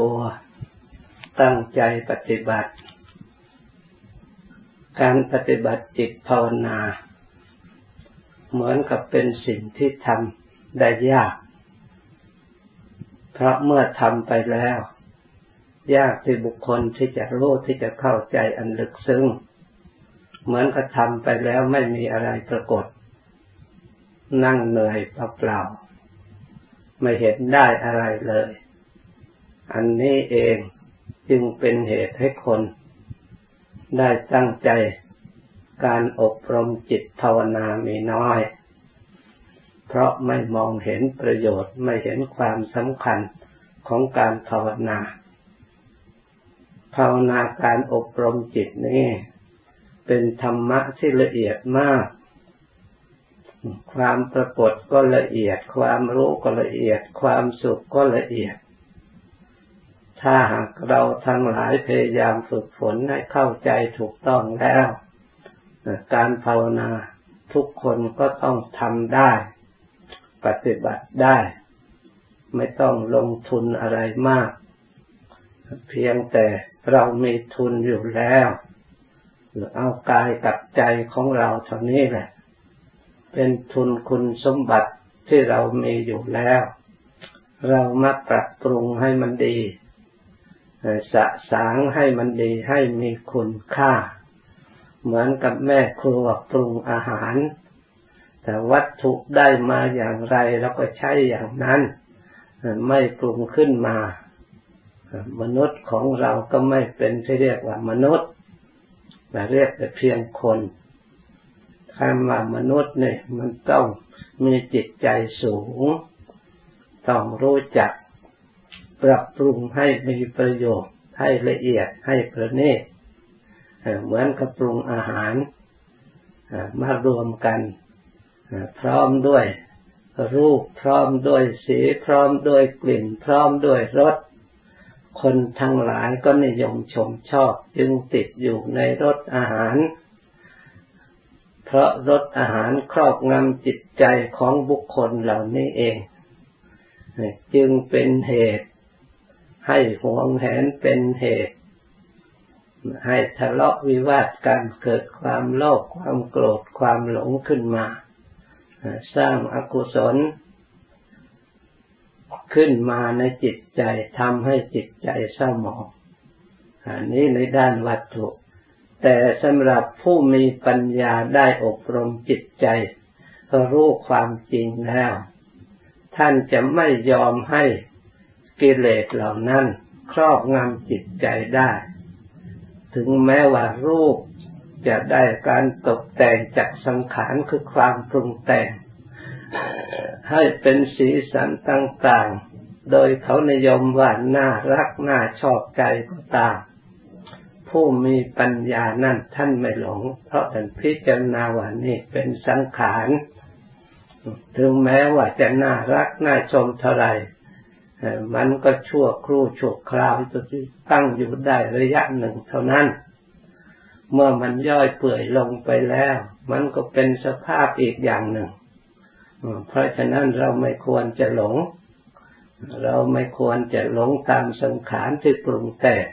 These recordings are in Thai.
ตัว ตั้งใจปฏิบัติ การปฏิบัติจิตภาวนา เหมือนกับเป็นสิ่งที่ทำได้ยาก เพราะเมื่อทำไปแล้ว ยากที่บุคคลที่จะรู้ที่จะเข้าใจอันลึกซึ้ง เหมือนกับทำไปแล้วไม่มีอะไรปรากฏ นั่งเหนื่อยเปล่าๆไม่เห็นได้อะไรเลย อันนี้เองจึงเป็นเหตุให้คน ได้ตั้งใจการอบรมจิตภาวนามีน้อย เพราะไม่มองเห็นประโยชน์ไม่เห็นความสำคัญของการภาวนา ภาวนาการอบรมจิตนี้เป็นธรรมะที่ละเอียดมาก ความปรากฏก็ละเอียด ความรู้ก็ละเอียด ความสุขก็ละเอียด ถ้าหากเราทั้งหลายพยายามฝึกฝนให้เข้าใจถูกต้องแล้ว การภาวนาทุกคนก็ต้องทำได้ ปฏิบัติได้ ไม่ต้องลงทุนอะไรมาก เพียงแต่เรามีทุนอยู่แล้วหรือเอากายกับใจของเราเท่านี้แหละ เป็นทุนคุณสมบัติที่เรามีอยู่แล้ว เรามาปรับปรุงให้มันดี สะสางให้มันดีให้มีคุณค่า เหมือนกับแม่ครัวปรุงอาหาร แต่วัตถุได้มาอย่างไรเราก็ใช้อย่างนั้น ไม่ปรุงขึ้นมา มนุษย์ของเราก็ไม่เป็นที่เรียกว่ามนุษย์แต่เรียกแต่เพียงคนคำว่ามนุษย์เนี่ยมันต้องมีจิตใจสูง ต้องรู้จัก ปรับปรุงให้มีประโยชน์ ให้ละเอียดให้ประณีตเหมือนกับปรุงอาหารมารวมกันพร้อมด้วยรูปพร้อมด้วยสีพร้อมด้วยกลิ่น พร้อมด้วยรสคนทั้งหลายก็นิยมชมชอบจึงติดอยู่ในรสอาหาร เพราะรสอาหารครอบงำจิตใจของบุคคลเหล่านี้เอง จึงเป็นเหตุ ให้หวงแหนเป็นเหตุ ให้ทะเลาะวิวาทกันเกิดความโลภความโกรธความหลงขึ้นมา สร้างอกุศล ขึ้นมาในจิตใจทำให้จิตใจเศร้าหมองอันนี้ในด้านวัตถุ แต่สำหรับผู้มีปัญญาได้อบรมจิตใจรู้ความจริงแล้ว ท่านจะไม่ยอมให้ กิเลสเหล่านั้นครอบงำจิตใจได้ ถึงแม้ว่ารูปจะได้การตกแต่งจากสังขารคือความปรุงแต่ง ให้เป็นสีสันต่าง ๆ โดยเขานิยมว่าน่ารักน่าชอบใจก็ตาม ผู้มีปัญญานั่นท่านไม่หลง เพราะท่านพิจารณาว่านี่เป็นสังขาร ถึงแม้ว่าจะน่ารักน่าชมเท่าไร มันก็ชั่วครู่ชั่วคราวจะตั้งอยู่ได้ระยะหนึ่งเท่านั้น เมื่อมันย่อยเปื่อยลงไปแล้ว มันก็เป็นสภาพอีกอย่างหนึ่ง เพราะฉะนั้นเราไม่ควรจะหลง เราไม่ควรจะหลงตามสังขารที่ปรุงแต่ง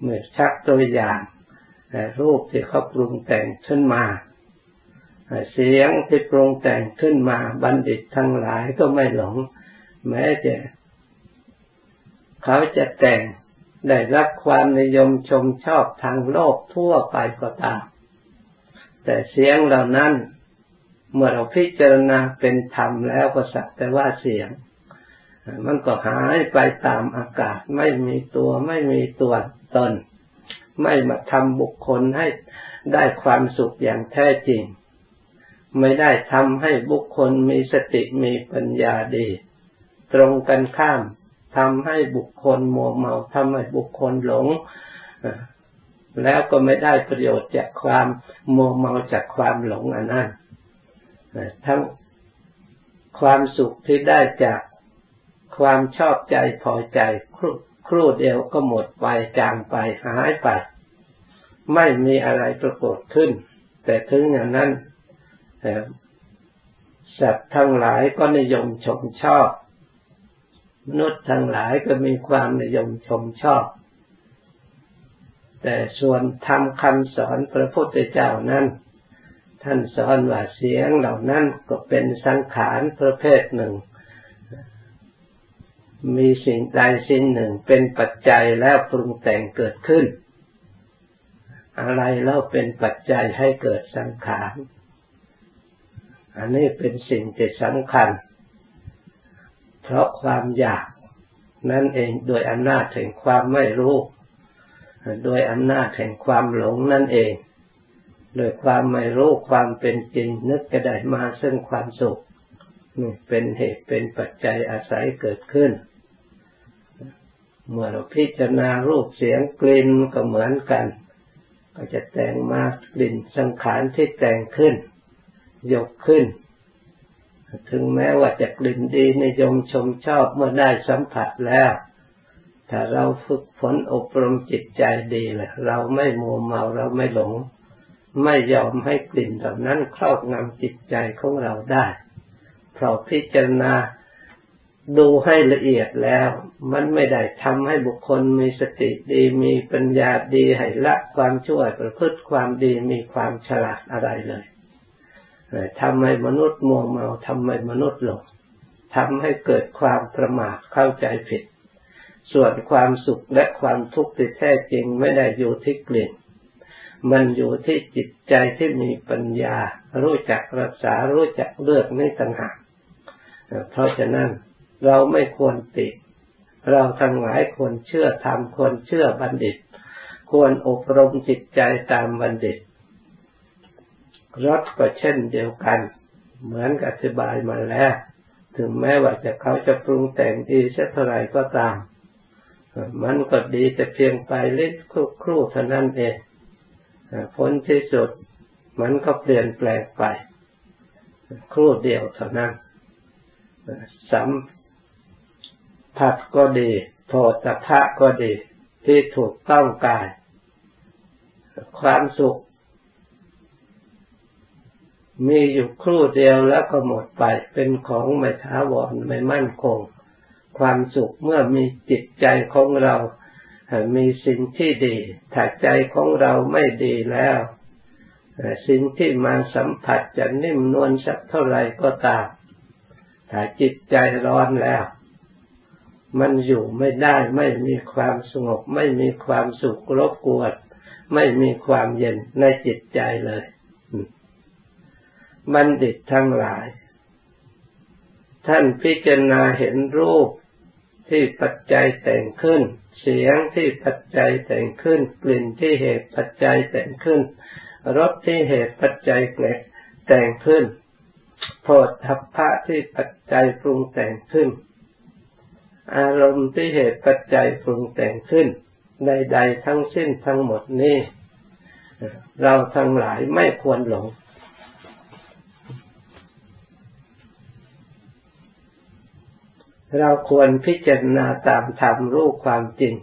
เมื่อชักตัวอย่างรูปที่เขาปรุงแต่งขึ้นมาเสียงที่ปรุงแต่งขึ้นมาบัณฑิตทั้งหลายก็ไม่หลง แม้จะเขาจะแต่งได้รับความนิยมชมชอบทางโลกทั่วไปก็ตาม แต่เสียงเหล่านั้น เมื่อเราพิจารณาเป็นธรรมแล้วก็สักแต่ว่าเสียง มันก็หายไปตามอากาศ ไม่มีตัวไม่มีตัวตน ไม่มาทำบุคคลให้ได้ความสุขอย่างแท้จริง ไม่ได้ทำให้บุคคลมีสติมีปัญญาดี ตรงกันข้ามทำให้บุคคลมัวเมาทำให้บุคคลหลง แล้วก็ไม่ได้ประโยชน์จากความมัวเมาจากความหลงอันนั้นทั้งความสุขที่ได้จากความชอบใจพอใจครครู่เดียวก็หมดไปจางไปหายไป ไม่มีอะไรปรากฏขึ้น แต่ถึงอย่างนั้นสัตว์ทั้งหลายก็นิยมชมชอบ มนุษย์ทั้งหลายก็มีความนิยมชมชอบ แต่ส่วนทำคำสอนพระพุทธเจ้านั้น ท่านสอนว่าเสียงเหล่านั้นก็เป็นสังขารประเภทหนึ่ง มีสิ่งใดสิ่งหนึ่งเป็นปัจจัยแล้วปรุงแต่งเกิดขึ้น อะไรแล้วเป็นปัจจัยให้เกิดสังขาร อันนี้เป็นสิ่งที่สำคัญ เพราะความอยาก นั่นเองโดยอำนาจแห่งความไม่รู้ โดยอำนาจแห่งความหลงนั่นเอง โดยความไม่รู้ความเป็นจริง นึกจะได้มาซึ่งความสุขนี่เป็นเหตุเป็นปัจจัยอาศัยเกิดขึ้น เมื่อเราพิจารณารูปเสียงกลิ่นก็เหมือนกัน ก็จะแต่งมากลิ่นสังขารที่แต่งขึ้น ยกขึ้น ถึงแม้ว่าจะกลิ่นดีนิยมชมชอบเมื่อได้สัมผัสแล้ว ถ้าเราฝึกฝนอบรมจิตใจดีแหละเราไม่มัวเมาเราไม่หลง ไม่ยอมให้กลิ่นเหล่านั้นครอบงำจิตใจของเราได้ เพราะพิจารณาดูให้ละเอียดแล้ว มันไม่ได้ทำให้บุคคลมีสติดีมีปัญญาดีให้ละความชั่วประพฤติความดีมีความฉลาดอะไรเลย ทำให้มนุษย์มัวเมาทำให้มนุษย์หลงทำให้เกิดความประมาทเข้าใจผิด ส่วนความสุขและความทุกข์ที่แท้จริงไม่ได้อยู่ที่กลิ่น มันอยู่ที่จิตใจที่มีปัญญา รู้จักรักษารู้จักเลือกไม่ต่างหากเพราะฉะนั้นเราไม่ควรติดเราทั้งหลายควรเชื่อธรรมควรเชื่อบัณฑิต ควรอบรมจิตใจตามบัณฑิต รสก็เช่นเดียวกัน เหมือนกับอธิบายมาแล้ว ถึงแม้ว่าจะเขาจะปรุงแต่งดีสักเท่าไรก็ตาม มันก็ดีแต่เพียงไปเล็กครู่เท่านั้นเองผลที่สุดมันก็เปลี่ยนแปลงไป ครู่เดียวเท่านั้นสัมผัสก็ดีโทตพะก็ดี ที่ถูกต้องกาย ความสุข มีอยู่ครู่เดียวแล้วก็หมดไป เป็นของไม่ท้าวรไม่มั่นคง ความสุขเมื่อมีจิตใจของเรา มีสิ่งที่ดี ถ้าใจของเราไม่ดีแล้ว สิ่งที่มาสัมผัสจะนิ่มนวลสักเท่าไหร่ก็ตาม ถ้าจิตใจร้อนแล้ว มันอยู่ไม่ได้ไม่มีความสงบ ไม่มีความสุขรบกวน ไม่มีความเย็นในจิตใจเลย บัณฑิตทั้งหลาย ท่านพิจารณาเห็นรูปที่ปัจจัยแต่งขึ้น เสียงที่ปัจจัยแต่งขึ้น กลิ่นที่เหตุปัจจัยแต่งขึ้นรสที่เหตุปัจจัยเกล็ดแต่งขึ้นโพธัพพะที่ปัจจัยปรุงแต่งขึ้น อารมณ์ที่เหตุปัจจัยปรุงแต่งขึ้น ใดๆทั้งสิ้นทั้งหมดนี้ เราทั้งหลายไม่ควรหลง เราควรพิจารณาตามธรรมรูปความจริง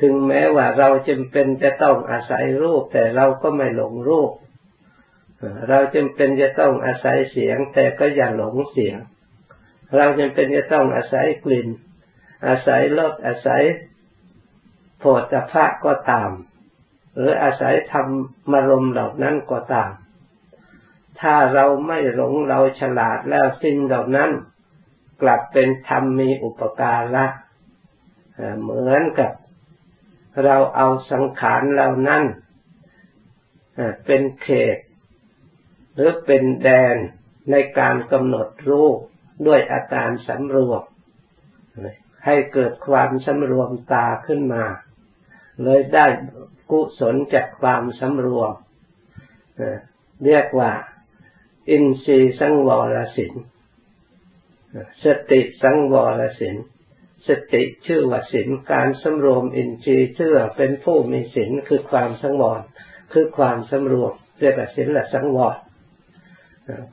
ถึงแม้ว่าเราจำเป็นจะต้องอาศัยรูป แต่เราก็ไม่หลงรูป เราจำเป็นจะต้องอาศัยเสียง แต่ก็อย่าหลงเสียง เราจำเป็นจะต้องอาศัยกลิ่น อาศัยรสอาศัยโผฏฐะก็ตาม หรืออาศัยธรรมารมเหล่านั้นก็ตาม ถ้าเราไม่หลงเราฉลาดแล้วสิ่งเหล่านั้น กลับเป็นธรรมมีอุปการะเหมือนกับเราเอาสังขารเหล่านั้นเป็นเขต หรือเป็นแดนในการกำหนดรูปด้วยอาการสำรวมให้เกิดความสำรวมตาขึ้นมา เลยได้กุศลจากความสำรวมเรียกว่า อินทรีย์สังวรสิน สติสังวรสินสติชื่อว่าสินการสำรวมอินทรีย์ชื่อเป็นผู้มีสินคือความสังวรคือความสำรวมเรียกว่าสินละสังวร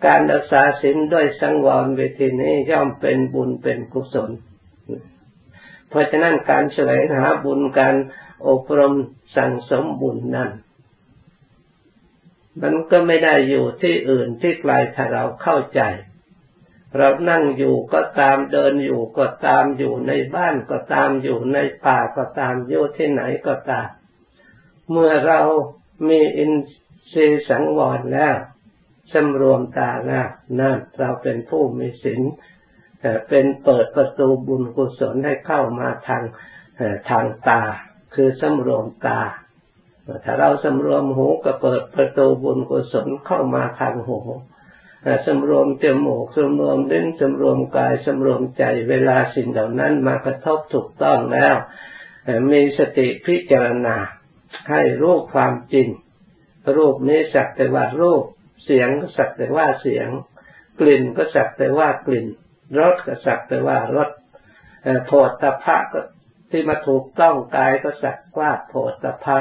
การรักษาสินด้วยสังวรเวทีนี้ย่อมเป็นบุญเป็นกุศล เพราะฉะนั้นการแสวงหาบุญการอบรมสั่งสมบุญนั้น มันก็ไม่ได้อยู่ที่อื่นที่ไกลถ้าเราเข้าใจ เรานั่งอยู่ก็ตามเดินอยู่ก็ตามอยู่ในบ้านก็ตามอยู่ในป่าก็ตามอยู่ที่ไหนก็ตาม เมื่อเรามีอินทรีย์สังวรแล้วสำรวมตาแล้วนั่นเราเป็นผู้มีศีลเป็นเปิดประตูบุญกุศลให้เข้ามาทางทางตา คือสำรวมตา ถ้าเราสำรวมหูก็เปิดประตูบุญกุศลเข้ามาทางหู สำรวมจมูกสำรวมลิ้นสำรวมกายสำรวมใจเวลาสิ่งเหล่านั้นมากระทบถูกต้องแล้ว มีสติพิจารณาให้รู้ความจริง รูปนี้สักแต่ว่ารูป เสียงก็สักแต่ว่าเสียง กลิ่นก็สักแต่ว่ากลิ่นรสก็สักแต่ว่ารสโผฏฐัพพะก็ที่มาถูกต้องกายก็สักว่าโผฏฐัพพะ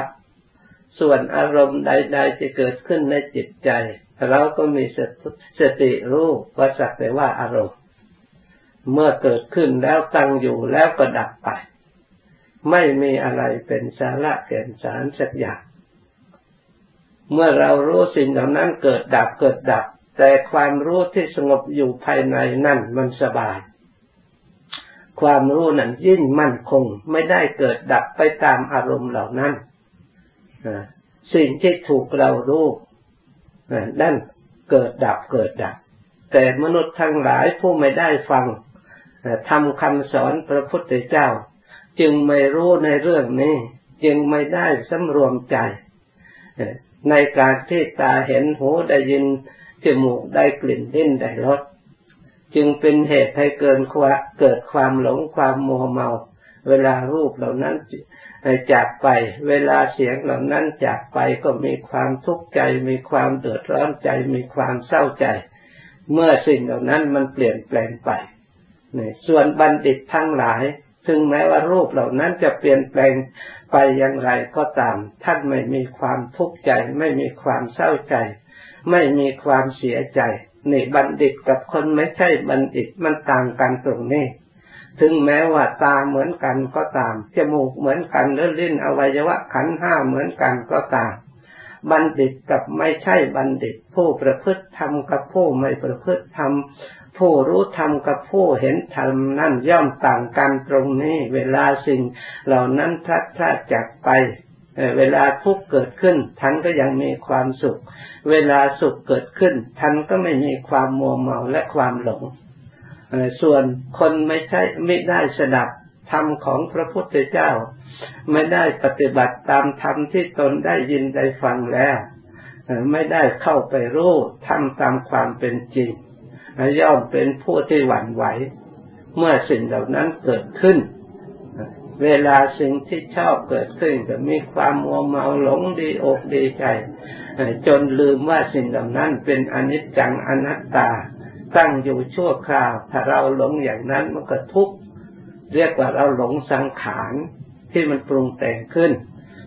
ส่วนอารมณ์ใด ๆ จะเกิดขึ้นในจิตใจ เราก็มีสติรู้ว่าสักแต่ว่าอารมณ์ เมื่อเกิดขึ้นแล้วตั้งอยู่แล้วก็ดับไป ไม่มีอะไรเป็นสาระแก่นสารสักอย่าง เมื่อเรารู้สิ่งเหล่านั้นเกิดดับเกิดดับ แต่ความรู้ที่สงบอยู่ภายในนั่นมันสบาย ความรู้นั้นยิ่งมั่นคงไม่ได้เกิดดับไปตามอารมณ์เหล่านั้นสิ่งที่ถูกเรารู้ นั่นเกิดดับเกิดดับ แต่มนุษย์ทั้งหลายผู้ไม่ได้ฟังทำคำสอนพระพุทธเจ้า จึงไม่รู้ในเรื่องนี้ จึงไม่ได้สำรวมใจ ในการที่ตาเห็นหูได้ยินจมูกได้กลิ่นลิ้นได้รสจึงเป็นเหตุให้เกินเกิดความหลงความโมเมา เวลารูปเหล่านั้น จากไป เวลาเสียงเหล่านั้นจากไปก็มีความทุกข์ใจ มีความเดือดร้อนใจ มีความเศร้าใจ เมื่อสิ่งเหล่านั้นมันเปลี่ยนแปลงไปนี่ส่วนบัณฑิตทั้งหลาย ถึงแม้ว่ารูปเหล่านั้นจะเปลี่ยนแปลงไปอย่างไรก็ตาม ท่านไม่มีความทุกข์ใจ ไม่มีความเศร้าใจ ไม่มีความเสียใจ นี่บัณฑิตกับคนไม่ใช่บัณฑิตมันต่างกันตรงนี้ ถึงแม้ว่าตาเหมือนกันก็ตาม จมูกเหมือนกันหรือลิ้นอวัยวะขันห้าเหมือนกันก็ตาม บัณฑิตกับไม่ใช่บัณฑิต ผู้ประพฤติธรรมกับผู้ไม่ประพฤติธรรม ผู้รู้ธรรมกับผู้เห็นธรรมนั่นย่อมต่างกันตรงนี้เวลาสิ่ง เหล่านั้นพลัดพรากจากไปเวลาทุกข์เกิดขึ้นท่านก็ยังมีความสุข เวลาสุขเกิดขึ้นท่านก็ไม่มีความมัวเมาและความหลง ส่วนคนไม่ใช่ไม่ได้สดับธรรมของพระพุทธเจ้า ไม่ได้ปฏิบัติตามธรรมที่ตนได้ยินได้ฟังแล้ว ไม่ได้เข้าไปรู้ทำตามความเป็นจริง ย่อมเป็นผู้ที่หวั่นไหว เมื่อสิ่งเหล่านั้นเกิดขึ้น เวลาสิ่งที่ชอบเกิดขึ้นจะมีความมัวเมาหลงดีอกดีใจ จนลืมว่าสิ่งเหล่านั้นเป็นอนิจจังอนัตตา ตั้งอยู่ชั่วคราว ถ้าเราหลงอย่างนั้นมันก็ทุกข์เรียกว่าเราหลงสังขารที่มันปรุงแต่งขึ้น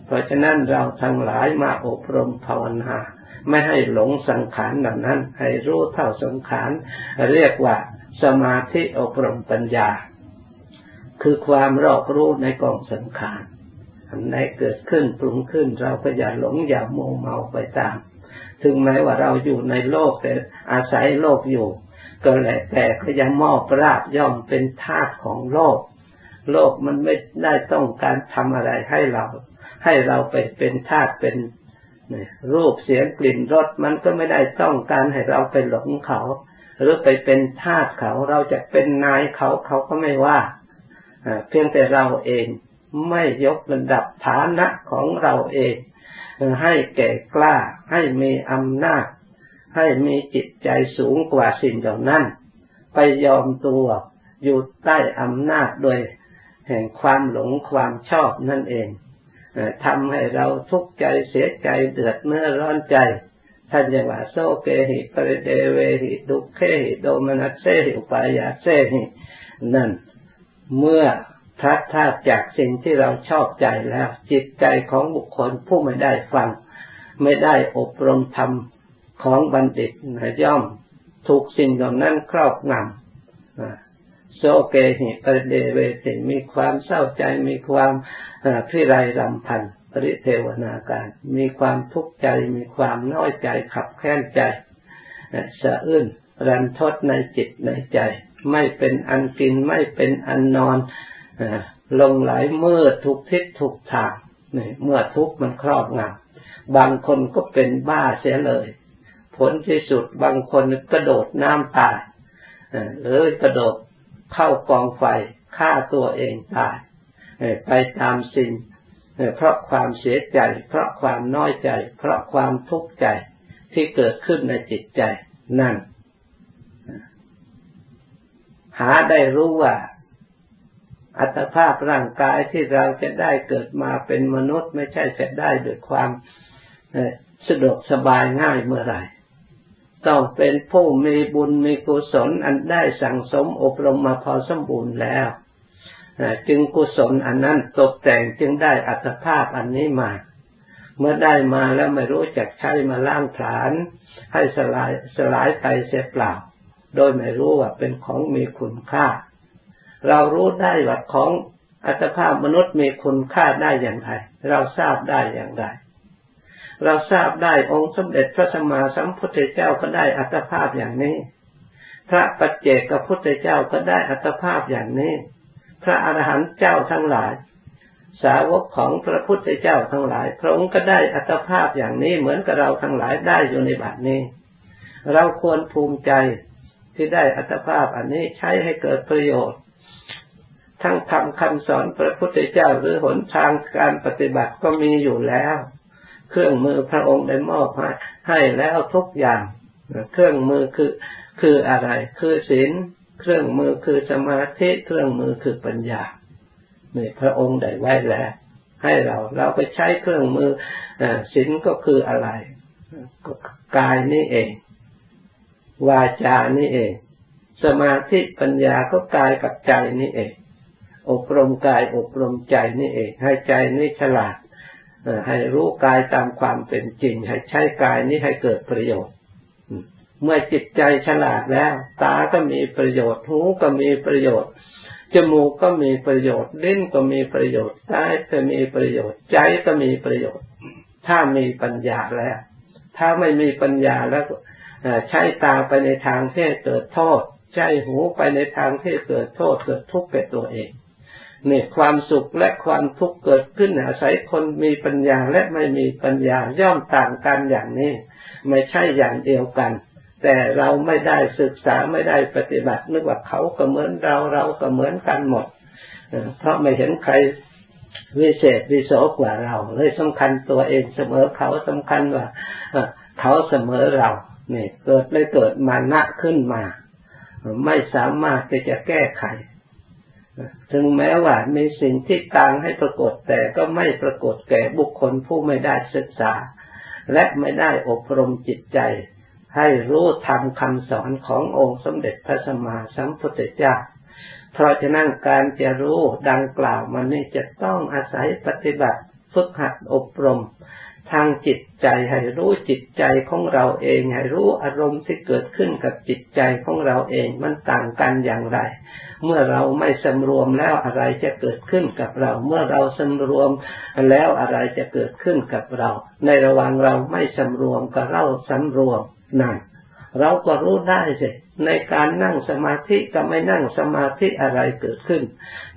เพราะฉะนั้นเราทั้งหลายมาอบรมภาวนา ไม่ให้หลงสังขารดังนั้น ให้รู้เท่าสังขาร เรียกว่าสมาธิอบรมปัญญา คือความรอบรู้ในกองสังขารอันไหนเกิดขึ้นปรุงขึ้น เราก็อย่าหลงอย่าโมเมาไปตาม ถึงแม้ว่าเราอยู่ในโลกแต่อาศัยโลกอยู่ ก็แหละแต่ก็ยังมอบราบย่อมเป็นธาตุของโลก โลกมันไม่ได้ต้องการทำอะไรให้เรา ให้เราไปเป็นธาตุเป็นรูปเสียงกลิ่นรสมันก็ไม่ได้ต้องการให้เราไปหลงเขา หรือไปเป็นทาสเขาเราจะเป็นนายเขาเขาก็ไม่ว่าเพียงแต่เราเองไม่ยกระดับฐานะของเราเอง ให้แก่กล้าให้มีอำนาจ ให้มีจิตใจสูงกว่าสิ่งเหล่านั้น ไปยอมตัวอยู่ใต้อำนาจโดยแห่งความหลงความชอบนั่นเองทำให้เราทุกข์ใจเสียใจเดือดเนื้อร้อนใจท่านจะว่าโซเกหิปริเดเวหิดุเคหิโดมนัสเซหิปายาเซหินั่น เมื่อทัดท่าจากสิ่งที่เราชอบใจแล้ว จิตใจของบุคคลผู้ไม่ได้ฟัง ไม่ได้อบรมธรรม ของบัณฑิตย่อมถูกสิ่งเหล่านั้นครอบงำโซเกหิปเดเวติมีความเศร้าใจมีความพิไรรำพันปริเทวนาการ มีความทุกข์ใจ มีความน้อยใจขับแค้นใจสะอื้นรันทดในจิตในใจ ไม่เป็นอันกินไม่เป็นอันนอนลงไหลเมื่อทุกทิศทุกทางเมื่อทุกมันครอบงำบางคนก็เป็นบ้าเสียเลย ผลที่สุดบางคนกระโดดน้ำตายหรือกระโดดเข้ากองไฟฆ่าตัวเองตายไปตามสิ่งเพราะความเสียใจ เพราะความน้อยใจ เพราะความทุกข์ใจที่เกิดขึ้นในจิตใจนั่น หาได้รู้ว่า อัตภาพร่างกายที่เราจะได้เกิดมาเป็นมนุษย์ไม่ใช่จะได้ด้วยความสะดวกสบายง่ายเมื่อไหร่ ต้องเป็นผู้มีบุญมีกุศลอันได้สั่งสมอบรมมาพอสมบูรณ์แล้ว จึงกุศลอันนั้นตกแต่งจึงได้อัตภาพอันนี้มา เมื่อได้มาแล้วไม่รู้จักใช้มาล่างผลาญให้สลายสลายไปเสียเปล่า โดยไม่รู้ว่าเป็นของมีคุณค่า เรารู้ได้ว่าของอัตภาพมนุษย์มีคุณค่าได้อย่างไร เราทราบได้อย่างไร เราทราบได้องค์สมเด็จพระสัมมาสัมพุทธเจ้าก็ได้อัตภาพอย่างนี้ พระปัจเจกพุทธเจ้าก็ได้อัตภาพอย่างนี้ พระอรหันต์เจ้าทั้งหลาย สาวกของพระพุทธเจ้าทั้งหลาย พระองค์ก็ได้อัตภาพอย่างนี้เหมือนกับเราทั้งหลายได้อยู่ในบัดนี้ เราควรภูมิใจที่ได้อัตภาพอันนี้ใช้ให้เกิดประโยชน์ทั้งทำคำสอนพระพุทธเจ้าหรือหนทางการปฏิบัติก็มีอยู่แล้ว เครื่องมือพระองค์ได้มอบให้แล้วทุกอย่างเครื่องมือคือคืออะไร คือศีลเครื่องมือคือสมาธิเครื่องมือคือปัญญาเนี่ยพระองค์ได้ไว้แล้ว ให้เรา เราไปใช้เครื่องมือศีลก็คืออะไรก็กายนี่เอง วาจานี่เอง สมาธิปัญญาก็กายกับใจนี่เอง อบรมกายอบรมใจนี่เอง ให้ใจนี่ฉลาด ให้รู้กายตามความเป็นจริง ให้ใช้กายนี้ให้เกิดประโยชน์ เมื่อจิตใจฉลาดแล้ว ตาก็มีประโยชน์ หูก็มีประโยชน์ จมูกก็มีประโยชน์ลิ้นก็มีประโยชน์กายก็มีประโยชน์ ใจก็มีประโยชน์ ถ้ามีปัญญาแล้ว ถ้าไม่มีปัญญาแล้วใช้ตาไปในทางที่เกิดโทษ ใช้หูไปในทางที่เกิดโทษเกิดทุกข์แก่ตัวเอง นี่ความสุขและความทุกข์เกิดขึ้นอาศัยคนมีปัญญาและไม่มีปัญญาย่อมต่างกันอย่างนี้ ไม่ใช่อย่างเดียวกัน แต่เราไม่ได้ศึกษาไม่ได้ปฏิบัตินึกว่าเขาก็เหมือนเราเราก็เหมือนกันหมด เพราะไม่เห็นใครวิเศษวิโสกว่าเรา เลยสำคัญตัวเองเสมอเขาสำคัญว่าเขาเสมอเราเนี่ยเกิดเลยเกิดมานะขึ้นมา ไม่สามารถที่จะแก้ไข ถึงแม้ว่ามีสิ่งที่ต่างให้ปรากฏแต่ก็ไม่ปรากฏแก่บุคคลผู้ไม่ได้ศึกษา และไม่ได้อบรมจิตใจ ให้รู้ธรรมคำสอนขององค์สมเด็จพระสัมมาสัมพุทธเจ้า เพราะฉะนั้นการจะรู้ดังกล่าวมันนี่จะต้องอาศัยปฏิบัติฝึกหัดอบรม ทางจิตใจให้รู้จิตใจของเราเอง ให้รู้อารมณ์ที่เกิดขึ้นกับจิตใจของเราเองมันต่างกันอย่างไร เมื่อเราไม่สำรวมแล้วอะไรจะเกิดขึ้นกับเรา เมื่อเราสำรวมแล้วอะไรจะเกิดขึ้นกับเรา ในระหว่างเราไม่สำรวมกับเราสำรวมนั่นเราก็รู้ได้สิในการนั่งสมาธิกับไม่นั่งสมาธิอะไรเกิดขึ้น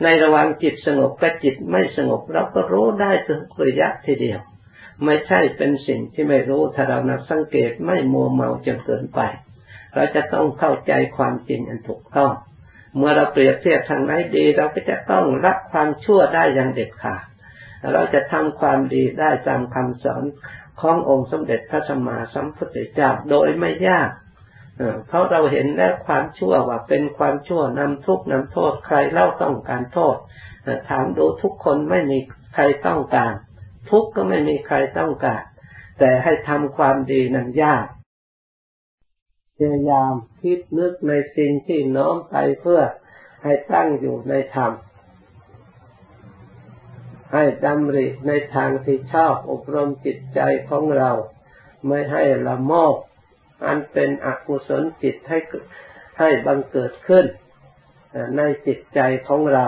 ในระหว่างจิตสงบกับจิตไม่สงบเราก็รู้ได้ทุกระยะทีเดียว ไม่ใช่เป็นสิ่งที่ไม่รู้ถ้าเรานักสังเกตไม่มัวเมาจนเกินไป เราจะต้องเข้าใจความจริงอันถูกต้อง เมื่อเราเปรียบเทียบทางไหนดี เราก็จะต้องรับความชั่วได้อย่างเด็ดขาดเราจะทำความดีได้ตามคำสอนขององค์สมเด็จพระสัมมาสัมพุทธเจ้าโดยไม่ยากเพราะเราเห็นแล้วความชั่วว่าเป็นความชั่วนำทุกข์นำโทษใครเล่าต้องการโทษถามดูทุกคนไม่มีใครต้องการ ทุกข์ก็ไม่มีใครต้องการ แต่ให้ทำความดีนั้นยากพยายามคิดนึกในสิ่งที่น้อมไปเพื่อให้ตั้งอยู่ในธรรมให้ดำริในทางที่ชอบอบรมจิตใจของเรา ไม่ให้ละโมบอันเป็นอกุศลจิตให้ให้บังเกิดขึ้น ในจิตใจของเรา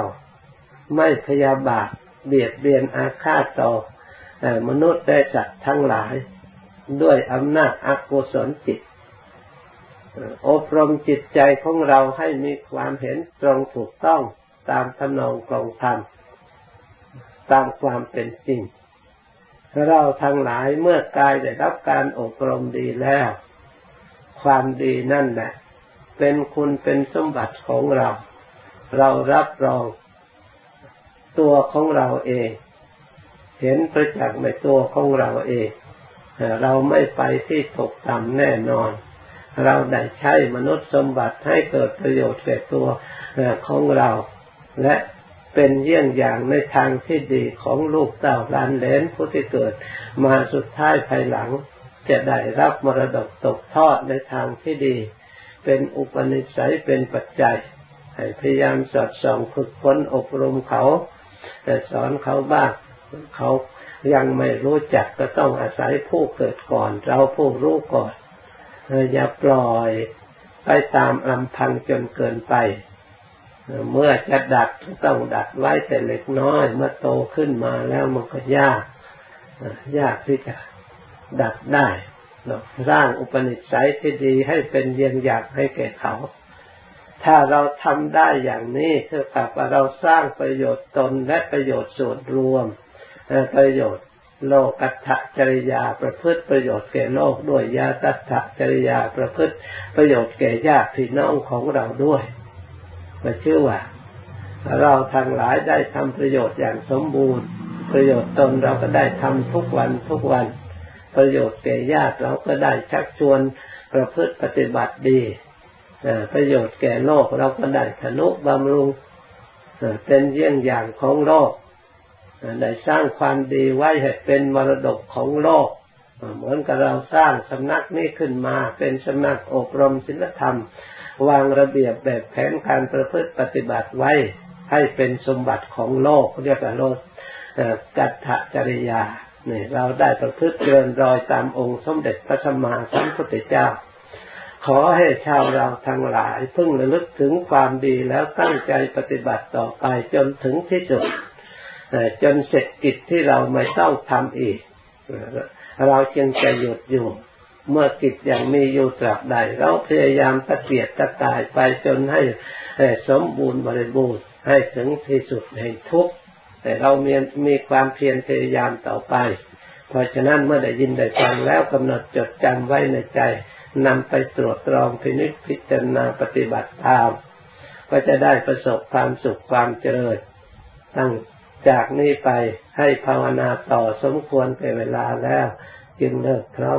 ไม่พยาบาทเบียดเบียนอาฆาตต่อ แต่มนุษย์ได้จัดทั้งหลาย ด้วยอำนาจอกุศลจิต อบรมจิตใจของเราให้มีความเห็นตรงถูกต้องตามทำนองกองธรรมตามความเป็นจริง เราทั้งหลายเมื่อกายได้รับการอบรมดีแล้ว ความดีนั่นแหละเป็นคุณเป็นสมบัติของเรา เรารับรองตัวของเราเอง เห็นประจักษ์ในตัวของเราเอง เราไม่ไปที่ตกต่ำแน่นอน เราได้ใช้มนุษย์สมบัติให้เกิดประโยชน์แก่ตัวของเรา และเป็นเยี่ยงอย่างในทางที่ดีของลูกเต่าลานเลนผู้ที่เกิดมาสุดท้ายภายหลัง จะได้รับมรดกตกทอดในทางที่ดี เป็นอุปนิสัยเป็นปัจจัยให้พยายามสอดส่องฝึกฝนอบรมเขา แต่สอนเขาบ้าง เขายังไม่รู้จักก็ต้องอาศัยผู้เกิดก่อน เราผู้รู้ก่อนอย่าปล่อยไปตามลำพังจนเกินไป เมื่อจะดัดต้องดัดไว้แต่เล็กน้อย เมื่อโตขึ้นมาแล้วมันก็ยาก ยากที่จะดัดได้สร้างอุปนิสัยที่ดีให้เป็นเยี่ยงอยากให้แก่เขา ถ้าเราทำได้อย่างนี้เท่ากับว่าเราสร้างประโยชน์ตนและประโยชน์ส่วนรวม ประโยชน์ โลกัตถจริยาประพฤติประโยชน์แก่โลกด้วยยาตัตถจริยาประพฤติประโยชน์แก่ญาติพี่น้องของเราด้วยก็ชื่อว่า เราทั้งหลายได้ทำประโยชน์อย่างสมบูรณ์ ประโยชน์ตนเราก็ได้ทำทุกวันทุกวัน ประโยชน์แก่ญาติเราก็ได้ชักชวนประพฤติปฏิบัติดีประโยชน์แก่โลกเราก็ได้ทนุบำรุงเป็นเยี่ยงอย่างของโลก ได้สร้างความดีไว้ให้เป็นมรดกของโลก เหมือนกับเราสร้างสำนักนี้ขึ้นมาเป็นสำนักอบรมศีลธรรม วางระเบียบแบบแผนการประพฤติปฏิบัติไว้ ให้เป็นสมบัติของโลกเรียกว่าโลกกัตถจริยาเนี่ยเราได้ประพฤติเดินรอยตามองค์สมเด็จพระสัมมาสัมพุทธเจ้า ขอให้ชาวเราทั้งหลาย พึ่งระลึกถึงความดีแล้วตั้งใจปฏิบัติต่อไปจนถึงที่สุด จนเสร็จกิจที่เราไม่ต้องทำอีก เราจึงจะหยุดอยู่ เมื่อกิจยังมีอยู่ตราบใด เราพยายามตะเกียกตะกายไปจนให้สมบูรณ์บริบูรณ์ให้ถึงที่สุดแห่งทุกข์แต่เรามีมีความเพียรพยายามต่อไป เพราะฉะนั้นเมื่อได้ยินได้ฟังแล้วกำหนดจดจำไว้ในใจนำไปตรวจตรองพินิจพิจารณาปฏิบัติตาม ก็จะได้ประสบความสุขความเจริญตั้ง จากนี้ไปให้ภาวนาต่อสมควรเป็นเวลาแล้ว จึงเลิกพร้อม